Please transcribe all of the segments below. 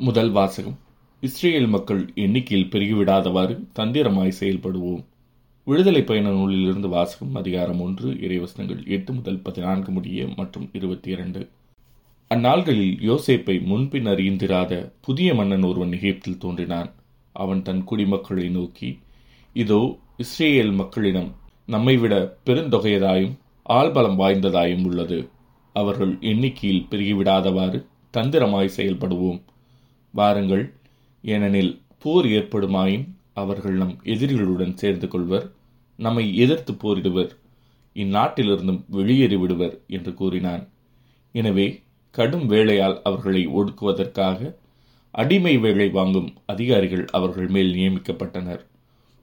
முதல் வாசகம். இஸ்ரேல் மக்கள் எண்ணிக்கையில் பெருகிவிடாதவாறு தந்திரமாய் செயல்படுவோம். விடுதலை பயண நூலிலிருந்து வாசகம் அதிகாரம் ஒன்று இறைவசனங்கள் எட்டு முதல் பதினான்கு முடிய மற்றும் இருபத்தி இரண்டு. அந்நாள்களில் யோசேப்பை முன்பின் அறிந்திராத புதிய மன்னன் ஒருவன் எகிப்தில் தோன்றினான். அவன் தன் குடிமக்களை நோக்கி இதோ இஸ்ரேல் மக்களிடம் நம்மை விட பெருந்தொகையதாயும் ஆள்பலம் வாய்ந்ததாயும் உள்ளது. அவர்கள் எண்ணிக்கையில் பெருகிவிடாதவாறு தந்திரமாய் செயல்படுவோம். வாருங்கள். ஏனெனில் போர் ஏற்படுமாயின் அவர்கள் நம் எதிரிகளுடன் சேர்ந்து கொள்வர் நம்மை எதிர்த்து போரிடுவர். இந்நாட்டிலிருந்தும் வெளியேறிவிடுவர் என்று கூறினான். எனவே கடும் வேளையால் அவர்களை ஒடுக்குவதற்காக அடிமை வேலை வாங்கும் அதிகாரிகள் அவர்கள் மேல் நியமிக்கப்பட்டனர்.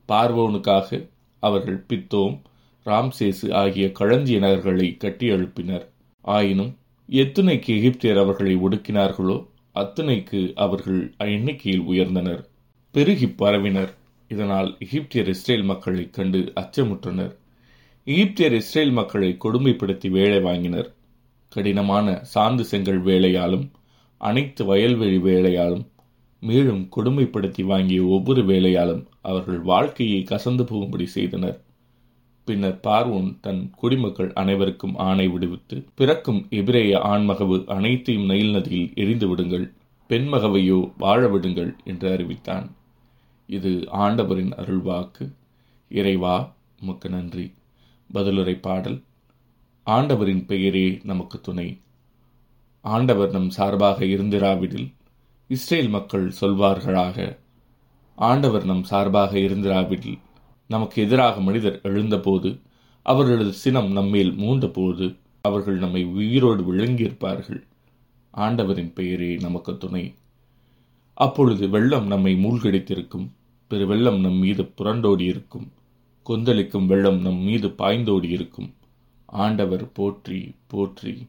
பார்வோனுக்காக அவர்கள் பித்தோம் ராம்சேசு ஆகிய களஞ்சிய நகர்களை கட்டியெழுப்பினர். ஆயினும் எத்துணைக்கு எகிப்தியர் அவர்களை ஒடுக்கினார்களோ? அத்தனைக்கு அவர்கள் எண்ணிக்கையில் உயர்ந்தனர். பெருகி பரவினர். இதனால் எகிப்தியர் இஸ்ரேல் மக்களைக் கண்டு அச்சமுற்றனர். எகிப்தியர் இஸ்ரேல் மக்களை கொடுமைப்படுத்தி வேலை வாங்கினர். கடினமான சாந்து செங்கல் வேலையாலும் அனைத்து வயல்வெளி வேலையாலும் மேலும் கொடுமைப்படுத்தி வாங்கிய ஒவ்வொரு வேலையாலும் அவர்கள் வாழ்க்கையை கசந்து போகும்படி செய்தனர். பின்னர் பார்வோன் தன் குடிமக்கள் அனைவருக்கும் ஆணை விடுவித்து பிறக்கும் எபிரேய ஆண்மகவு அனைத்தையும் நைல் நதியில் எரிந்து விடுங்கள் பெண்மகவையோ வாழ விடுங்கள் என்று அறிவித்தான். இது ஆண்டவரின் அருள்வாக்கு இறைவா உமக்கு நன்றி. பதிலுரை பாடல். ஆண்டவரின் பெயரே நமக்கு துணை. ஆண்டவர் நம் சார்பாக இருந்திராவிடில் இஸ்ரேல் மக்கள் சொல்வார்களாக ஆண்டவர் நம் சார்பாக இருந்திராவிடில் நமக்கு எதிராக மனிதர் எழுந்தபோது அவர்களது சினம் நம்மேல் மூண்டபோது அவர்கள் நம்மை உயிரோடு விளங்கியிருப்பார்கள் ஆண்டவரின் பெயரே நமக்கு துணை. அப்பொழுது வெள்ளம் நம்மை மூழ்கடித்திருக்கும் பெரு வெள்ளம் நம் மீது புரண்டோடி இருக்கும் கொந்தளிக்கும் வெள்ளம் நம் மீது பாய்ந்தோடி இருக்கும் ஆண்டவர் போற்றி போற்றி.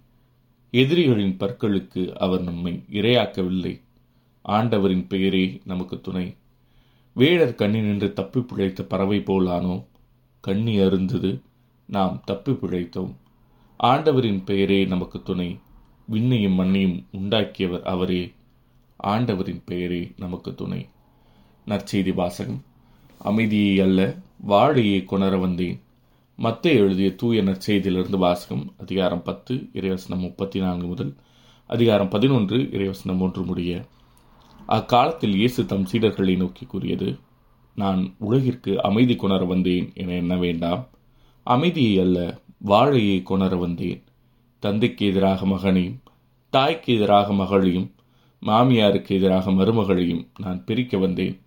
எதிரிகளின் பற்களுக்கு அவர் நம்மை இரையாக்கவில்லை. ஆண்டவரின் பெயரே நமக்கு துணை. வேடர் கண்ணி நின்று தப்பி பிழைத்த பறவை போலானோ? கண்ணி அருந்தது நாம் தப்பி பிழைத்தோம். ஆண்டவரின் பெயரே நமக்கு துணை. விண்ணையும் மண்ணையும் உண்டாக்கியவர் அவரே. ஆண்டவரின் பெயரே நமக்கு துணை. நற்செய்தி வாசகம். அமைதியை அல்ல வாழையை கொணர வந்தேன். மத்த எழுதிய தூய நற்செய்தியிலிருந்து வாசகம் அதிகாரம் பத்து இறைவசனம் முப்பத்தி நான்கு முதல் அதிகாரம் பதினொன்று இறைவசனம் ஒன்று முடிய. அக்காலத்தில் இயேசு தம் சீடர்களை நோக்கி கூறியது நான் உலகிற்கு அமைதி கொணர வந்தேன் என எண்ண வேண்டாம். அமைதியை அல்ல வாழையை கொணர வந்தேன். தந்தைக்கு எதிராக மகனையும் தாய்க்கு எதிராக மகளையும் மாமியாருக்கு எதிராக மருமகளையும் நான் பிரிக்க வந்தேன்.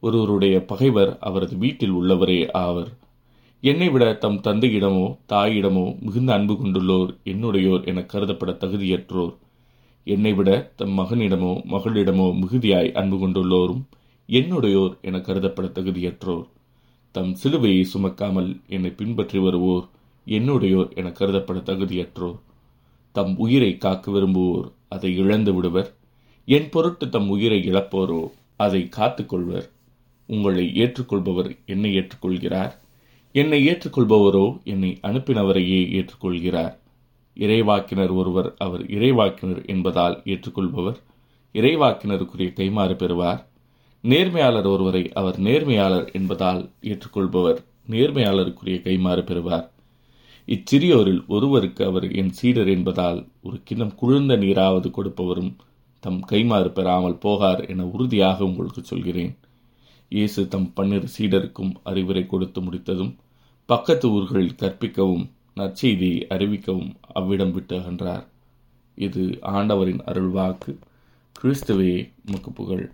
ஒருவருடைய பகைவர் அவரது வீட்டில் உள்ளவரே ஆவர். என்னை விட தம் தந்தையிடமோ தாயிடமோ மிகுந்த அன்பு கொண்டுள்ளோர் என்னுடையோர் என கருதப்பட தகுதியற்றோர். என்னை விட தம் மகனிடமோ மகளிடமோ மிகுதியாய் அன்பு கொண்டுள்ளோரும் என்னுடையோர் என கருதப்பட தகுதியற்றோர். தம் சிலுவையை சுமக்காமல் என்னை பின்பற்றி வருவோர் என்னுடையோர் என கருதப்பட தகுதியற்றோர். தம் உயிரை காக்க விரும்புவோர் அதை இழந்து விடுவர். என் பொருட்டு தம் உயிரை இழப்போரோ அதை காத்துக்கொள்வர் உங்களை ஏற்றுக்கொள்பவர் என்னை ஏற்றுக்கொள்கிறார். என்னை ஏற்றுக்கொள்பவரோ என்னை அனுப்பினவரையே ஏற்றுக்கொள்கிறார். இறைவாக்கினர் ஒருவர் அவர் இறைவாக்கினர் என்பதால் ஏற்றுக்கொள்பவர். இறைவாக்கினருக்குரிய கைமாறு பெறுவார். நேர்மையாளர் ஒருவரை அவர் நேர்மையாளர் என்பதால் ஏற்றுக்கொள்பவர். நேர்மையாளருக்குரிய கைமாறு பெறுவார். இச்சிறியோரில் ஒருவருக்கு அவர் என் சீடர் என்பதால் ஒரு கிண்ணம் குளிர்ந்த நீராவது கொடுப்பவரும் தம் கைமாறு பெறாமல் போகார் என உறுதியாக உங்களுக்கு சொல்கிறேன். இயேசு தம் பன்னிரு சீடருக்கும் அறிவுரை கொடுத்து முடித்ததும் பக்கத்து ஊர்களில் கற்பிக்கவும் நற்செய்தியை அறிவிக்கவும் அவ்விடம் விட்டு அகன்றார் இது ஆண்டவரின் அருள்வாக்கு. கிறிஸ்துவே முக்கு புகழ்.